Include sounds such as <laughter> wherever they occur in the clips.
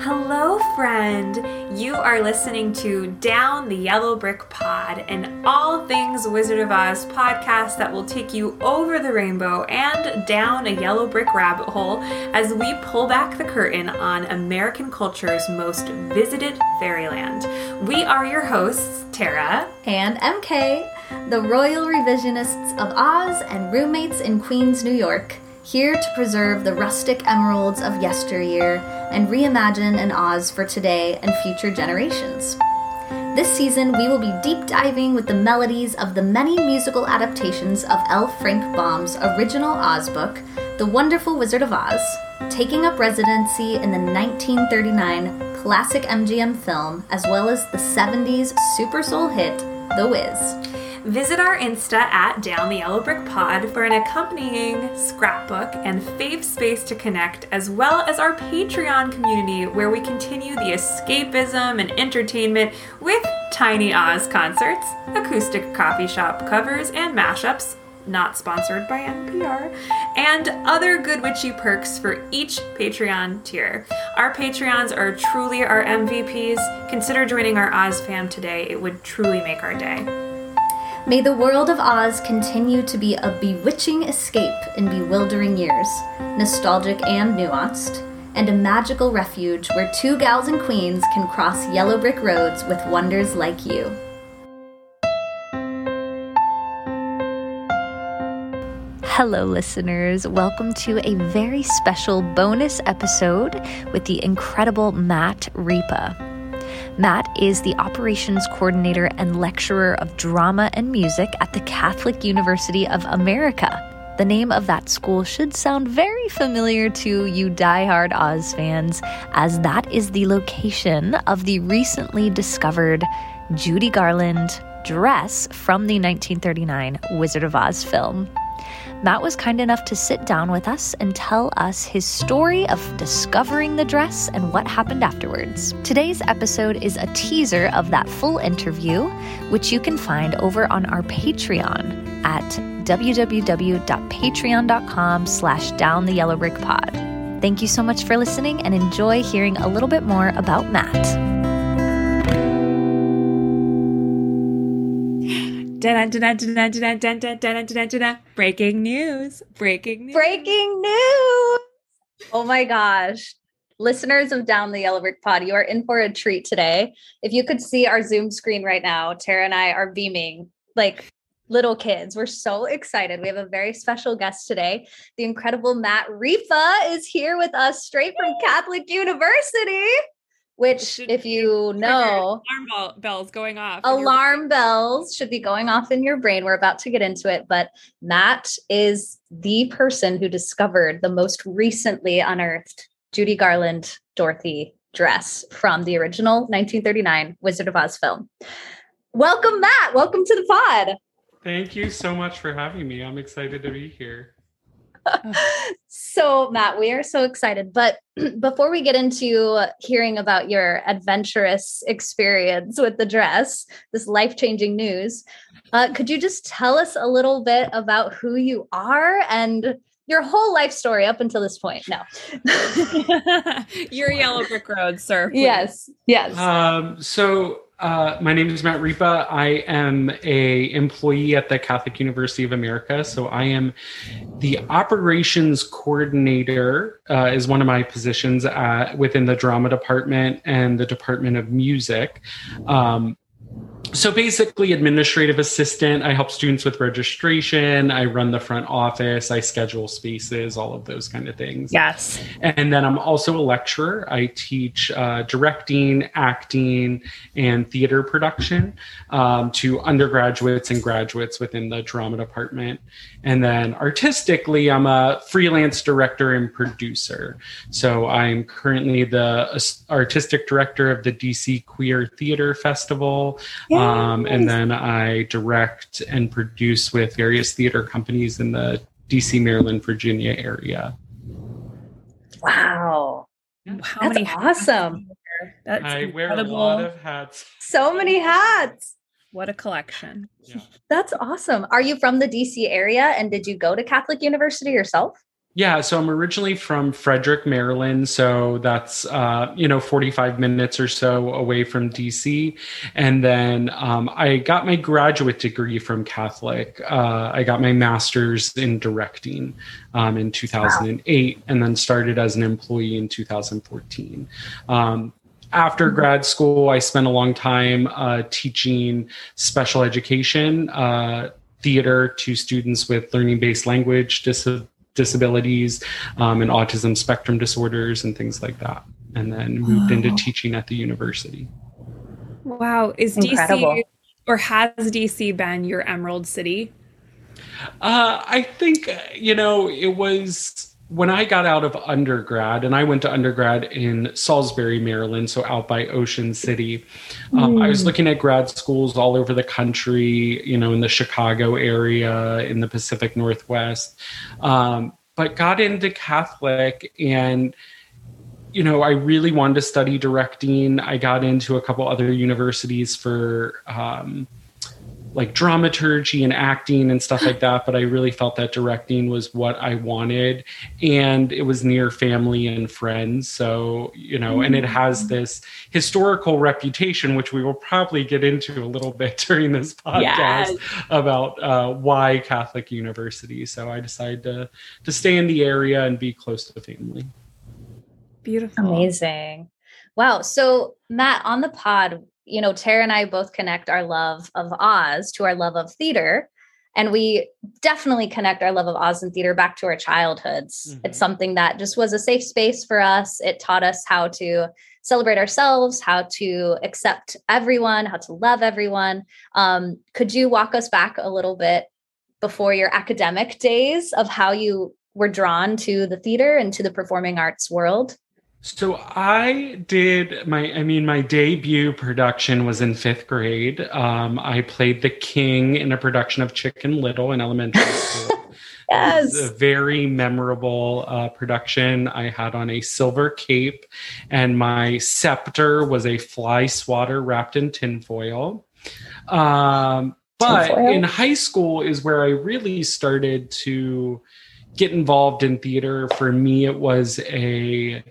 Hello, friend. You are listening to Down the Yellow Brick Pod, an all things Wizard of Oz podcast that will take you over the rainbow and down a yellow brick rabbit hole as we pull back the curtain on American culture's most visited fairyland. We are your hosts, Tara and MK, the royal revisionists of Oz and roommates in Queens, New York here to preserve the rustic emeralds of yesteryear and reimagine an Oz for today and future generations. This season, we will be deep diving with the melodies of the many musical adaptations of L. Frank Baum's original Oz book, The Wonderful Wizard of Oz, taking up residency in the 1939 classic MGM film, as well as the 70s super soul hit, The Wiz. Visit our Insta at Down the Yellow Brick Pod for an accompanying scrapbook and fave space to connect, as well as our Patreon community where we continue the escapism and entertainment with Tiny Oz concerts, acoustic coffee shop covers, and mashups not sponsored by NPR, and other good witchy perks for each Patreon tier. Our Patreons are truly our MVPs. Consider joining our Oz fam today, it would truly make our day. May the world of Oz continue to be a bewitching escape in bewildering years, nostalgic and nuanced, and a magical refuge where two gals and queens can cross yellow brick roads with wonders like you. Hello, listeners. Welcome to a very special bonus episode with the incredible Matt Ripa. Matt is the operations coordinator and lecturer of drama and music at the Catholic University of America. The name of that school should sound very familiar to you die-hard Oz fans, as that is the location of the recently discovered Judy Garland dress from the 1939 Wizard of Oz film. Matt was kind enough to sit down with us and tell us his story of discovering the dress and what happened afterwards. Today's episode is a teaser of that full interview, which you can find over on our Patreon at www.patreon.com slash down the yellow brick pod. Thank you so much for listening and enjoy hearing a little bit more about Matt. Breaking news. Breaking news. Breaking news. Oh my gosh. Listeners of Down the Yellow Brick Pod, you are in for a treat today. If you could see our Zoom screen right now, Tara and I are beaming like little kids. We're so excited. We have a very special guest today. The incredible Matt Ripa is here with us straight from Catholic University which if you know alarm bells going off alarm bells should be going off in your brain. We're about to get into it but matt is the person who discovered the most recently unearthed judy garland dorothy dress from the original 1939 wizard of oz film. Welcome matt. Welcome to the pod. Thank you so much for having me. I'm excited to be here <laughs> so, Matt, we are so excited. But <clears throat> before we get into hearing about your adventurous experience with the dress, this life changing news, uh, could you just tell us a little bit about who you are and your whole life story up until this point? No. <laughs> your yellow brick road, sir. Please. Yes. Yes. Um, so, uh, my name is Matt Ripa. I am a employee at the Catholic University of America. So I am the operations coordinator uh, is one of my positions at, within the drama department and the department of music. Um, so basically administrative assistant i help students with registration i run the front office i schedule spaces all of those kind of things. Yes. And then i'm also a lecturer. I teach uh, directing acting and theater production um, to undergraduates and graduates within the drama department. And then artistically i'm a freelance director and producer. So i'm currently the artistic director of the dc queer theater festival um, and then I direct and produce with various theater companies in the DC, Maryland, Virginia area. Wow. How That's many awesome. That's I incredible. wear a lot of hats. So many hats. What a collection. Yeah. That's awesome. Are you from the DC area and did you go to Catholic University yourself? Yeah, so I'm originally from Frederick, Maryland. So that's, uh, you know, 45 minutes or so away from DC. And then um, I got my graduate degree from Catholic. Uh, I got my master's in directing um, in 2008 wow. and then started as an employee in 2014. Um, after grad school, I spent a long time uh, teaching special education uh, theater to students with learning based language disabilities disabilities um, and autism spectrum disorders and things like that. And then moved wow. into teaching at the university. Wow. Is Incredible. DC or has DC been your Emerald City? Uh, I think, you know, it was when I got out of undergrad, and I went to undergrad in Salisbury, Maryland, so out by Ocean City, um, mm. I was hmm. looking at grad schools all over the country, you know, in the Chicago area, in the Pacific Northwest, um, but got into Catholic and you know, I really wanted to study directing. I got into a couple other universities for um, like dramaturgy and acting and stuff like that but i really felt that directing was what i wanted. And it was near family and friends. So you know and it has mm. this historical reputation which we will probably get into a little bit <laughs> during this podcast yes. about uh, why catholic university. So i decided to to stay in the area and be close to family. Beautiful. Amazing. Wow. So matt on the pod you know, Tara and I both connect our love of Oz to our love of theater. And we definitely connect our love of Oz and theater back to our childhoods. Mm-hmm. It's something that just was a safe space for us. It taught us how to celebrate ourselves, how to accept everyone, how to love everyone. Um, could you walk us back a little bit before your academic days of how you were drawn to the theater and to the performing arts world? So I did my, I mean, my debut production was in fifth grade. Um, I played the king in a production of Chicken Little in elementary <laughs> school. yes. a very memorable uh, production. I had on a silver cape, and my scepter was a fly swatter wrapped in tinfoil. Um, but tinfoil? in high school is where I really started to get involved in theater. For me, it was a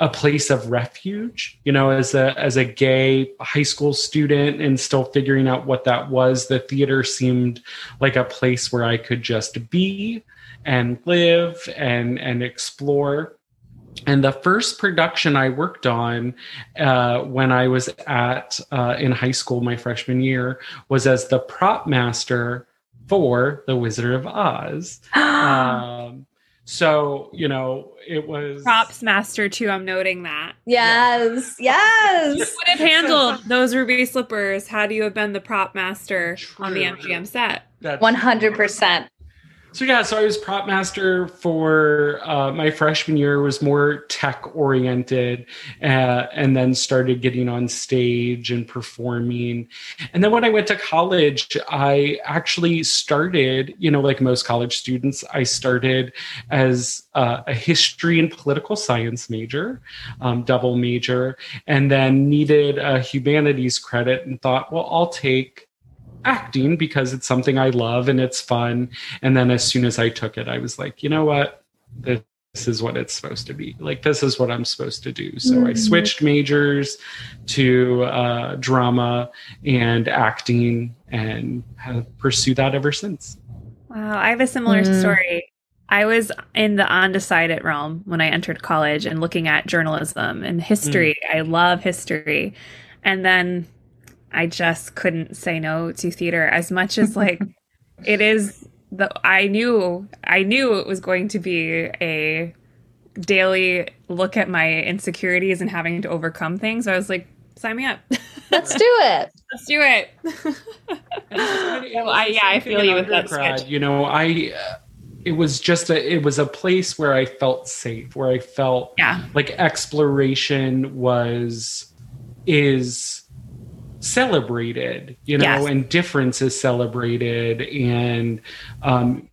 a place of refuge you know as a as a gay high school student and still figuring out what that was the theater seemed like a place where i could just be and live and and explore and the first production I worked on uh, when I was at uh, in high school, my freshman year, was as the prop master for The Wizard of Oz. <gasps> um, so, you know, it was props master too. I'm noting that. Yes, yes. You would have handled those ruby slippers had you have been the prop master True. on the MGM set. One hundred percent. So yeah, so I was prop master for uh, my freshman year. Was more tech oriented, uh, and then started getting on stage and performing. And then when I went to college, I actually started, you know, like most college students, I started as uh, a history and political science major, um, double major, and then needed a humanities credit and thought, well, I'll take acting because it's something I love and it's fun. And then as soon as I took it, I was like, you know what? This is what it's supposed to be. Like, this is what I'm supposed to do. So mm-hmm. I switched majors to uh, drama and acting and have pursued that ever since. Wow. I have a similar mm. story. I was in the undecided realm when I entered college and looking at journalism and history. Mm. I love history. And then I just couldn't say no to theater as much as like <laughs> it is the I knew I knew it was going to be a daily look at my insecurities and having to overcome things. I was like, sign me up. Let's do it. <laughs> Let's do it. <laughs> I, yeah, I feel you with that sketch. You know, I uh, it was just a it was a place where I felt safe, where I felt yeah. like exploration was is celebrated you know yes. and difference is celebrated and um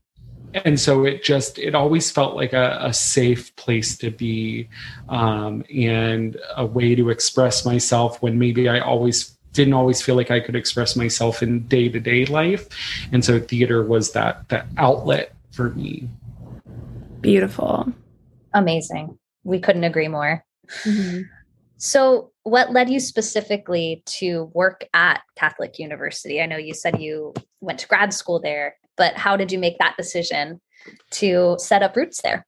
and so it just it always felt like a, a safe place to be um and a way to express myself when maybe i always didn't always feel like i could express myself in day-to-day life and so theater was that that outlet for me Beautiful. Amazing. We couldn't agree more. Mm-hmm. So, what led you specifically to work at Catholic University? I know you said you went to grad school there, but how did you make that decision to set up roots there?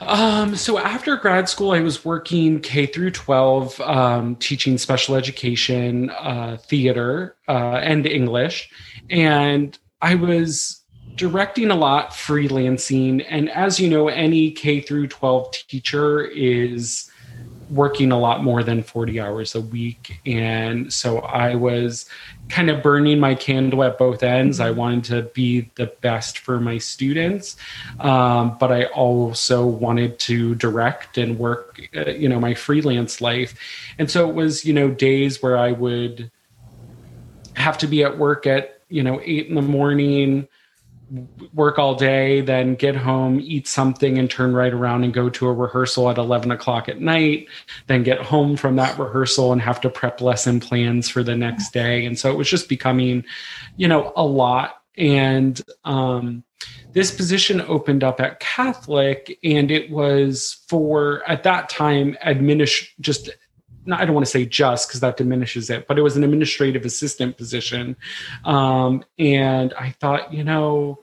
Um, so after grad school, I was working K through 12, um, teaching special education, uh, theater, uh, and English. And I was directing a lot, freelancing. And as you know, any K through 12 teacher is working a lot more than 40 hours a week. And so I was kind of burning my candle at both ends. I wanted to be the best for my students, um, but I also wanted to direct and work, uh, you know, my freelance life. And so it was, you know, days where I would have to be at work at, you know, eight in the morning work all day, then get home, eat something, and turn right around and go to a rehearsal at 11 o'clock at night, then get home from that rehearsal and have to prep lesson plans for the next day. And so it was just becoming, you know, a lot. And um, this position opened up at Catholic, and it was for, at that time, administ just I don't want to say just because that diminishes it, but it was an administrative assistant position. Um, and I thought, you know,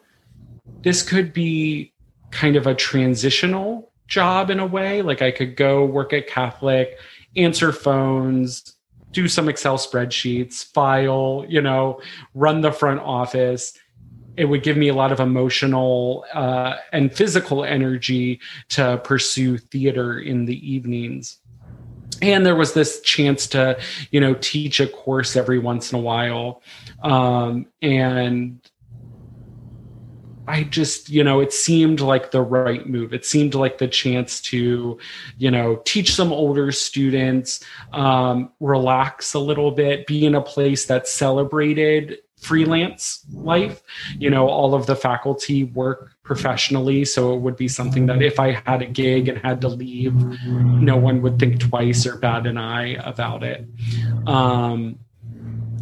this could be kind of a transitional job in a way. Like I could go work at Catholic, answer phones, do some Excel spreadsheets, file, you know, run the front office. It would give me a lot of emotional uh, and physical energy to pursue theater in the evenings and there was this chance to you know teach a course every once in a while um, and I just, you know, it seemed like the right move. It seemed like the chance to, you know, teach some older students, um, relax a little bit, be in a place that celebrated freelance life. You know, all of the faculty work professionally. So it would be something that if I had a gig and had to leave, no one would think twice or bat an eye about it. Um,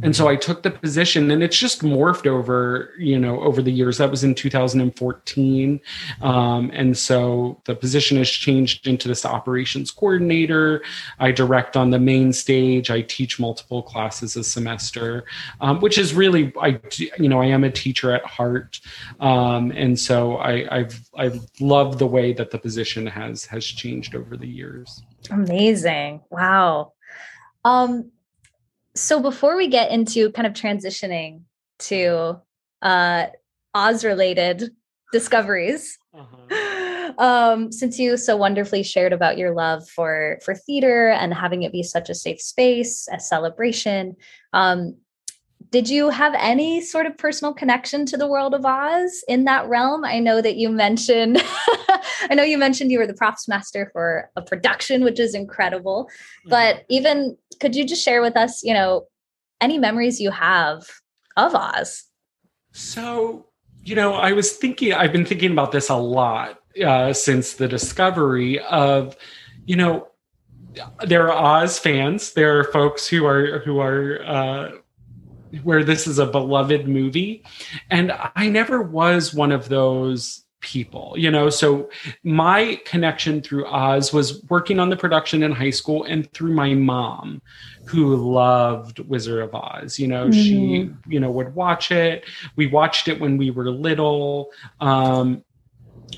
and so I took the position, and it's just morphed over, you know, over the years. That was in 2014, um, and so the position has changed into this operations coordinator. I direct on the main stage. I teach multiple classes a semester, um, which is really, I, you know, I am a teacher at heart, um, and so I, I've I've loved the way that the position has has changed over the years. Amazing! Wow. Um, so before we get into kind of transitioning to uh, Oz related discoveries, uh-huh. <laughs> um, since you so wonderfully shared about your love for for theater and having it be such a safe space, a celebration, um, did you have any sort of personal connection to the world of Oz in that realm? I know that you mentioned, <laughs> I know you mentioned you were the props master for a production, which is incredible. Mm-hmm. But even could you just share with us, you know, any memories you have of Oz? So, you know, I was thinking, I've been thinking about this a lot uh, since the discovery of, you know, there are Oz fans. There are folks who are who are uh, where this is a beloved movie. And I never was one of those people, you know. So my connection through Oz was working on the production in high school and through my mom who loved Wizard of Oz. You know, mm-hmm. she, you know, would watch it. We watched it when we were little. Um,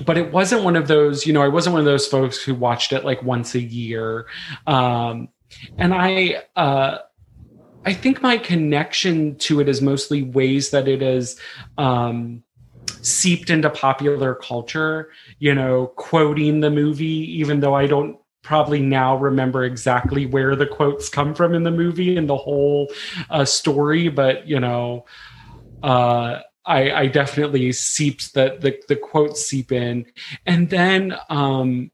but it wasn't one of those, you know, I wasn't one of those folks who watched it like once a year. Um, and I, uh, I think my connection to it is mostly ways that it is um, seeped into popular culture, you know, quoting the movie, even though I don't probably now remember exactly where the quotes come from in the movie and the whole uh, story, but, you know, uh, I, I definitely seeps the, the the quotes seep in, and then um,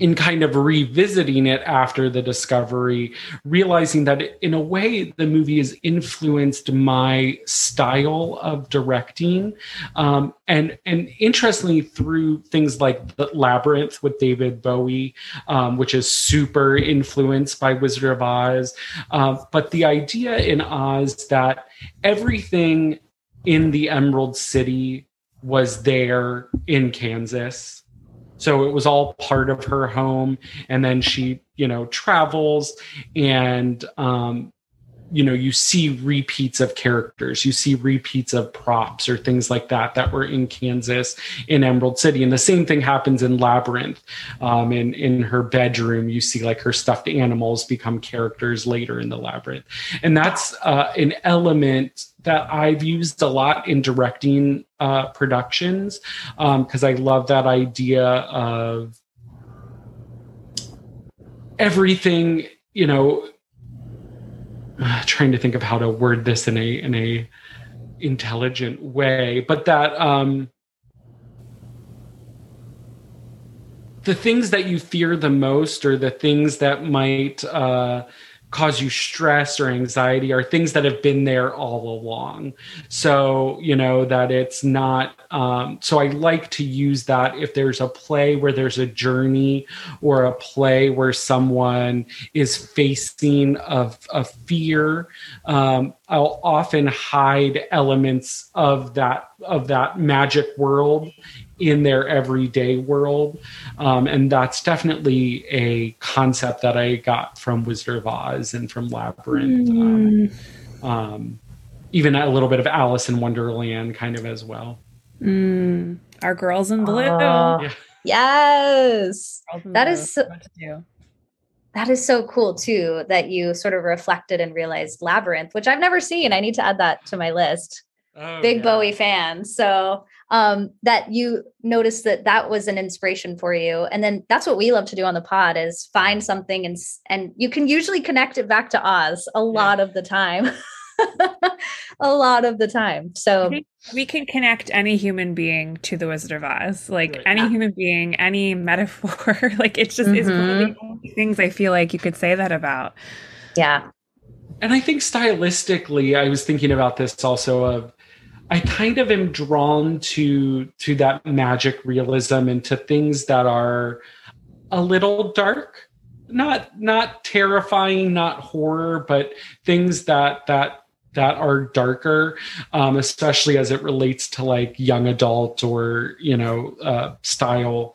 in kind of revisiting it after the discovery, realizing that in a way the movie has influenced my style of directing, um, and and interestingly through things like the Labyrinth with David Bowie, um, which is super influenced by Wizard of Oz, uh, but the idea in Oz that everything in the Emerald City was there in Kansas so it was all part of her home. And then she you know travels and um you know you see repeats of characters you see repeats of props or things like that that were in kansas in emerald city. And the same thing happens in labyrinth um, in in her bedroom. You see like her stuffed animals become characters later in the labyrinth. And that's uh, an element that I've used a lot in directing uh, productions because um, I love that idea of everything you know <sighs> trying to think of how to word this in a in a intelligent way, but that um, the things that you fear the most, or the things that might uh, cause you stress or anxiety are things that have been there all along. So, you know, that it's not, um, so I like to use that if there's a play where there's a journey or a play where someone is facing a, a fear. Um, I'll often hide elements of that of that magic world in their everyday world. Um, and that's definitely a concept that I got from Wizard of Oz and from Labyrinth. Mm. Um, um, even a little bit of Alice in Wonderland kind of as well. Mm. Our girls in blue. Uh, yeah. Yes. That blue. is so, that is so cool too that you sort of reflected and realized Labyrinth, which I've never seen. I need to add that to my list. Oh, Big yeah. Bowie fan. So um, that you noticed that that was an inspiration for you and then that's what we love to do on the pod is find something and and you can usually connect it back to oz a lot yeah. of the time <laughs> a lot of the time so we can connect any human being to the wizard of oz like right. any yeah. human being any metaphor <laughs> like it's just mm-hmm. it's one of the mm-hmm. only things i feel like you could say that about yeah and i think stylistically i was thinking about this also of I kind of am drawn to to that magic realism and to things that are a little dark, not not terrifying, not horror, but things that that that are darker, um, especially as it relates to like young adult or you know uh, style.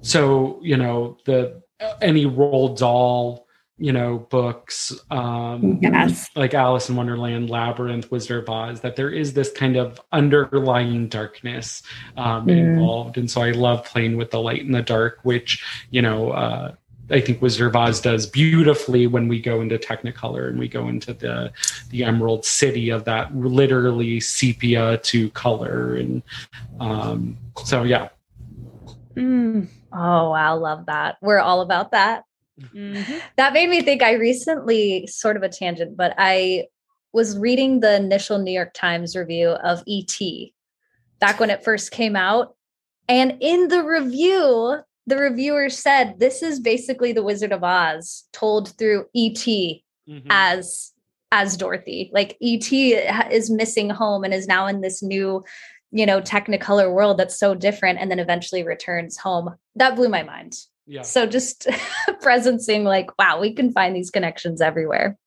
So you know the any Roald Dahl you know books um yes. like alice in wonderland labyrinth wizard of oz that there is this kind of underlying darkness um mm. involved and so i love playing with the light and the dark which you know uh I think Wizard of Oz does beautifully when we go into Technicolor and we go into the the Emerald City of that literally sepia to color and um so yeah. Mm. Oh wow, love that. We're all about that. Mm-hmm. That made me think I recently, sort of a tangent, but I was reading the initial New York Times review of ET back when it first came out. And in the review, the reviewer said this is basically the Wizard of Oz told through ET mm-hmm. as as Dorothy. Like ET is missing home and is now in this new, you know, technicolor world that's so different and then eventually returns home. That blew my mind. Yeah. So just <laughs> presencing like, wow, we can find these connections everywhere.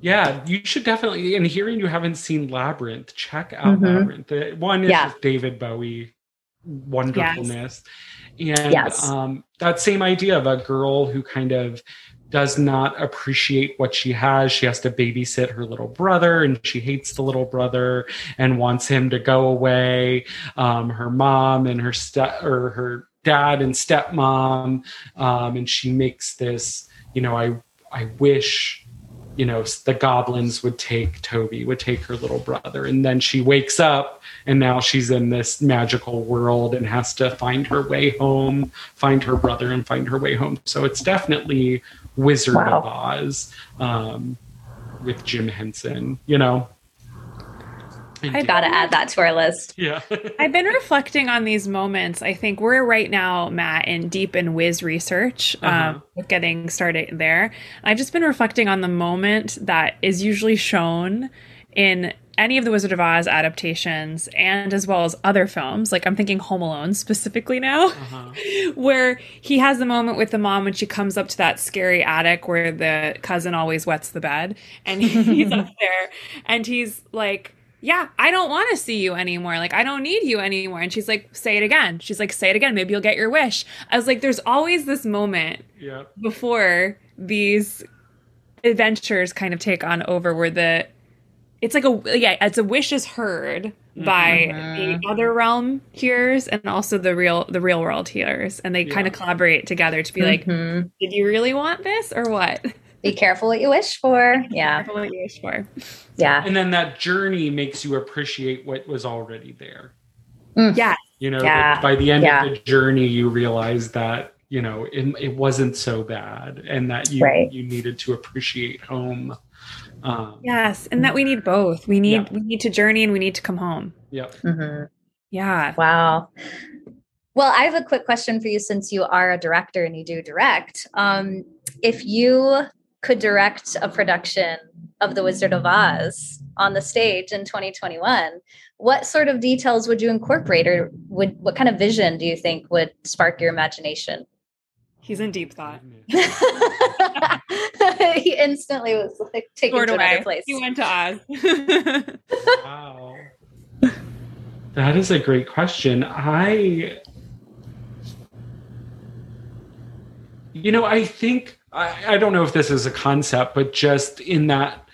Yeah, you should definitely. And hearing you haven't seen Labyrinth, check out mm-hmm. Labyrinth. one is yeah. David Bowie wonderfulness, yes. and yes. Um, that same idea of a girl who kind of does not appreciate what she has. She has to babysit her little brother, and she hates the little brother and wants him to go away. Um, her mom and her step or her dad and stepmom um, and she makes this you know i i wish you know the goblins would take toby would take her little brother. And then she wakes up and now she's in this magical world and has to find her way home find her brother and find her way home. So it's definitely wizard wow. of oz um, with jim henson you know I gotta add that to our list. Yeah. <laughs> I've been reflecting on these moments. I think we're right now, Matt, in deep and Wiz research, uh-huh. um, getting started there. I've just been reflecting on the moment that is usually shown in any of the Wizard of Oz adaptations and as well as other films. Like I'm thinking Home Alone specifically now, uh-huh. <laughs> where he has the moment with the mom when she comes up to that scary attic where the cousin always wets the bed and <laughs> he's up there and he's like, yeah, I don't want to see you anymore. Like, I don't need you anymore. And she's like, say it again. She's like, say it again. Maybe you'll get your wish. I was like, there's always this moment Yeah. before these adventures kind of take on over where the it's like a yeah it's a wish is heard by the other realm hears and also the real the real world hears and they kind of collaborate together to be like Mhm. did you really want this or what Be careful what you wish for. Yeah. Careful what you wish for Yeah. And then that journey makes you appreciate what was already there. yeah You know, Yeah. that by the end Yeah. of the journey, you realize that you know it, it wasn't so bad, and that you Right. you needed to appreciate home. Um, yes and that we need both we need Yeah. we need to journey and we need to come home Yep. hmm yeah Wow. Well, I have a quick question for you since you are a director and you do direct. Um, if you could direct a production of The Wizard of Oz on the stage in 2021, what sort of details would you incorporate or would what kind of vision do you think would spark your imagination? he's in deep thought <laughs> he instantly was like taken Stored to another place. he went to oz <laughs> Wow. That is a great question. I, you know, I think, I, I don't know if this is a concept, but just in that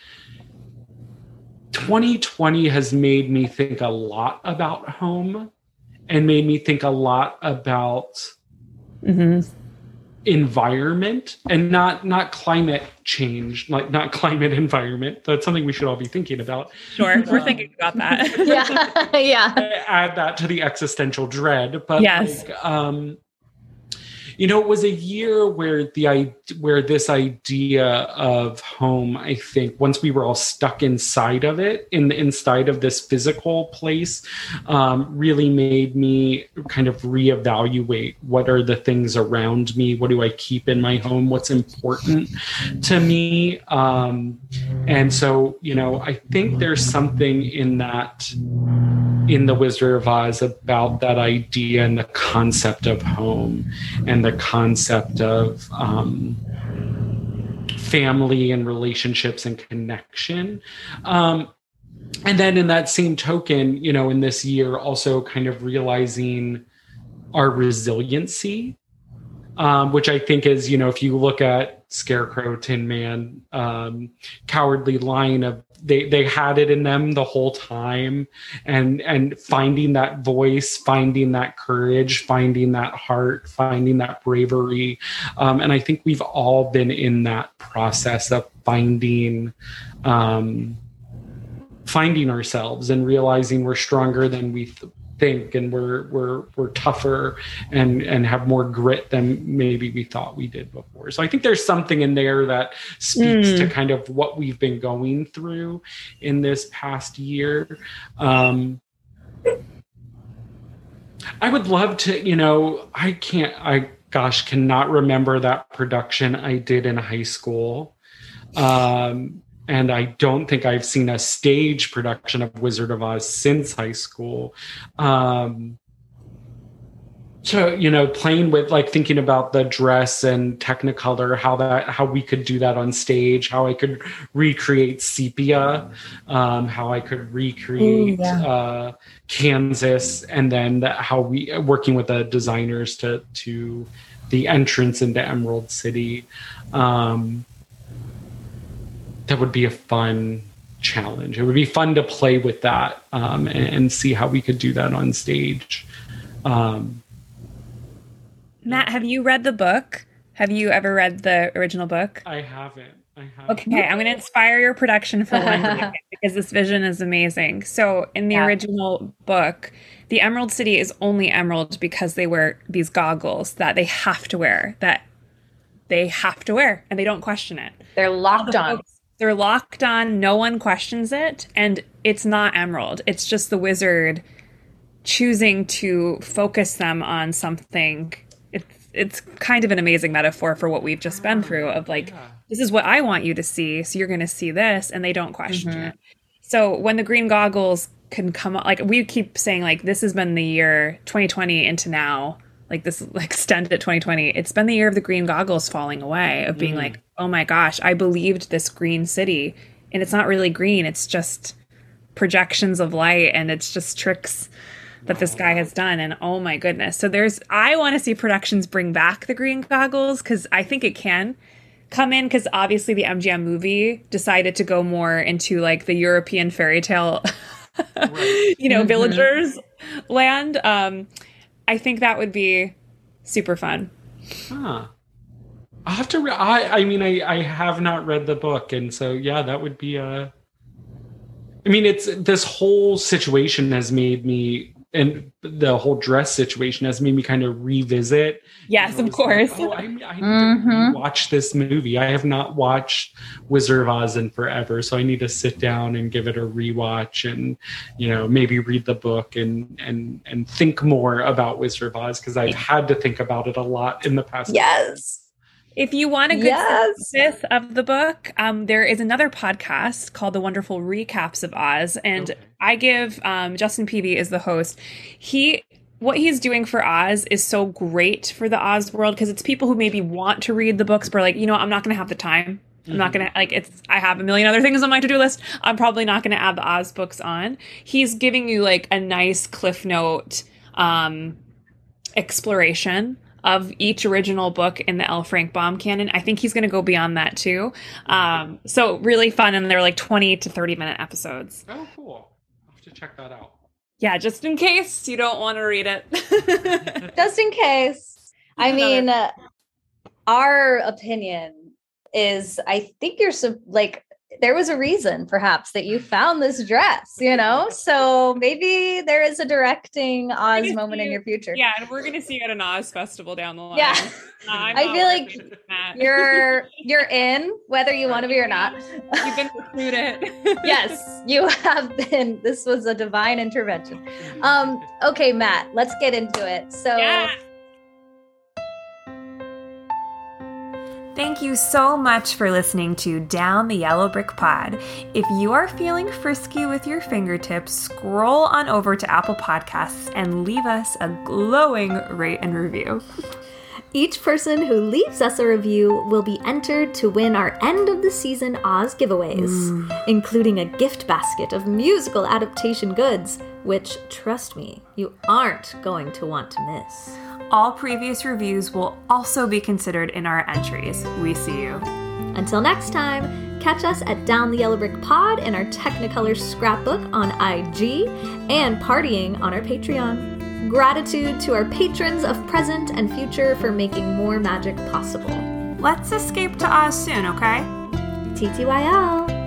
2020 has made me think a lot about home and made me think a lot about hmm environment and not not climate change like not climate environment that's something we should all be thinking about sure we're thinking about that <laughs> yeah, <laughs> yeah. <laughs> add that to the existential dread but Yes. like, um you know it was a year where the where this idea of home i think once we were all stuck inside of it in the inside of this physical place um, really made me kind of reevaluate what are the things around me what do i keep in my home what's important to me um, and so you know i think there's something in that in the Wizard of Oz about that idea and the concept of home and the concept of um, family and relationships and connection. Um, and then in that same token, you know, in this year, also kind of realizing our resiliency, um, which I think is, you know, if you look at Scarecrow, Tin Man, um, Cowardly Lion, of they they had it in them the whole time, and and finding that voice, finding that courage, finding that heart, finding that bravery, um, and I think we've all been in that process of finding. Um, finding ourselves and realizing we're stronger than we th- think and we're we're we're tougher and and have more grit than maybe we thought we did before. So i think there's something in there that speaks Mm. to kind of what we've been going through in this past year. Um i would love to you know i can't i gosh cannot remember that production i did in high school. Um and I don't think I've seen a stage production of Wizard of Oz since high school. Um, so you know, playing with like thinking about the dress and Technicolor, how that how we could do that on stage, how I could recreate sepia, um, how I could recreate Ooh, yeah. uh, Kansas, and then that, how we working with the designers to to the entrance into Emerald City. Um, that would be a fun challenge. It would be fun to play with that um, and, and see how we could do that on stage. Um, Matt, have you read the book? Have you ever read the original book? I haven't. I haven't. Okay, I'm going to inspire your production for one second <laughs> because this vision is amazing. So, in the Yeah. original book, the Emerald City is only emerald because they wear these goggles that they have to wear, that they have to wear, and they don't question it. They're locked on. folks- They're locked on. No one questions it, and it's not emerald. It's just the wizard choosing to focus them on something. It's it's kind of an amazing metaphor for what we've just been ah, through. Of like, Yeah. this is what I want you to see, so you're going to see this, and they don't question mm-hmm. it. So when the green goggles can come up, like we keep saying, like this has been the year 2020 into now, like this <laughs> extended 2020. It's been the year of the green goggles falling away, of being like, oh my gosh, I believed this green city, and it's not really green. It's just projections of light and it's just tricks that this guy has done and oh my goodness so there's i want to see productions bring back the green goggles because i think it can come in because obviously the mgm movie decided to go more into like the european fairy tale <laughs> right. you know mm-hmm. villagers land um i think that would be super fun. Huh. I have to re- i i mean i i have not read the book and so yeah that would be a I mean, it's this whole situation has made me, and the whole dress situation has made me kind of revisit. Yes, of course. Like, oh, I, I need mm-hmm. to watch this movie. I have not watched Wizard of Oz in forever, so I need to sit down and give it a rewatch, and you know, maybe read the book and and and think more about Wizard of Oz because I've had to think about it a lot in the past. Yes. If you want a good yes. synopsis of the book, um, there is another podcast called The Wonderful Recaps of Oz, and okay. I give um, Justin Peavy is the host. He what he's doing for Oz is so great for the Oz world because it's people who maybe want to read the books, but like, you know, I'm not going to have the time. I'm not mm-hmm. gonna like it's I have a million other things on my to-do list. I'm probably not gonna add the Oz books on. He's giving you like a nice cliff note um exploration of each original book in the L. Frank Baum canon. I think he's going to go beyond that too. Um, so really fun, and they're like twenty to thirty minute episodes. Oh, cool! I'll have to check that out. Yeah, just in case you don't want to read it. <laughs> just in case. I mean, uh, our opinion is I think you're so like there was a reason perhaps that you found this dress, you know? So maybe there is a directing Oz moment in your future. Yeah, and we're gonna see you at an Oz festival down the line. <laughs> Yeah. I feel like you're <laughs> you're in, whether you want to be or not. You've been recruited. <laughs> yes, you have been. This was a divine intervention. Um, okay, Matt, let's get into it. So yeah. Thank you so much for listening to Down the Yellow Brick Pod. If you are feeling frisky with your fingertips, scroll on over to Apple Podcasts and leave us a glowing rate and review. Each person who leaves us a review will be entered to win our end of the season Oz giveaways, mm. including a gift basket of musical adaptation goods, which, trust me, you aren't going to want to miss. All previous reviews will also be considered in our entries. We see you. Until next time, catch us at Down the Yellow Brick Pod in our Technicolor scrapbook on IG and partying on our Patreon. Gratitude to our patrons of present and future for making more magic possible. Let's escape to Oz soon, okay? TTYL.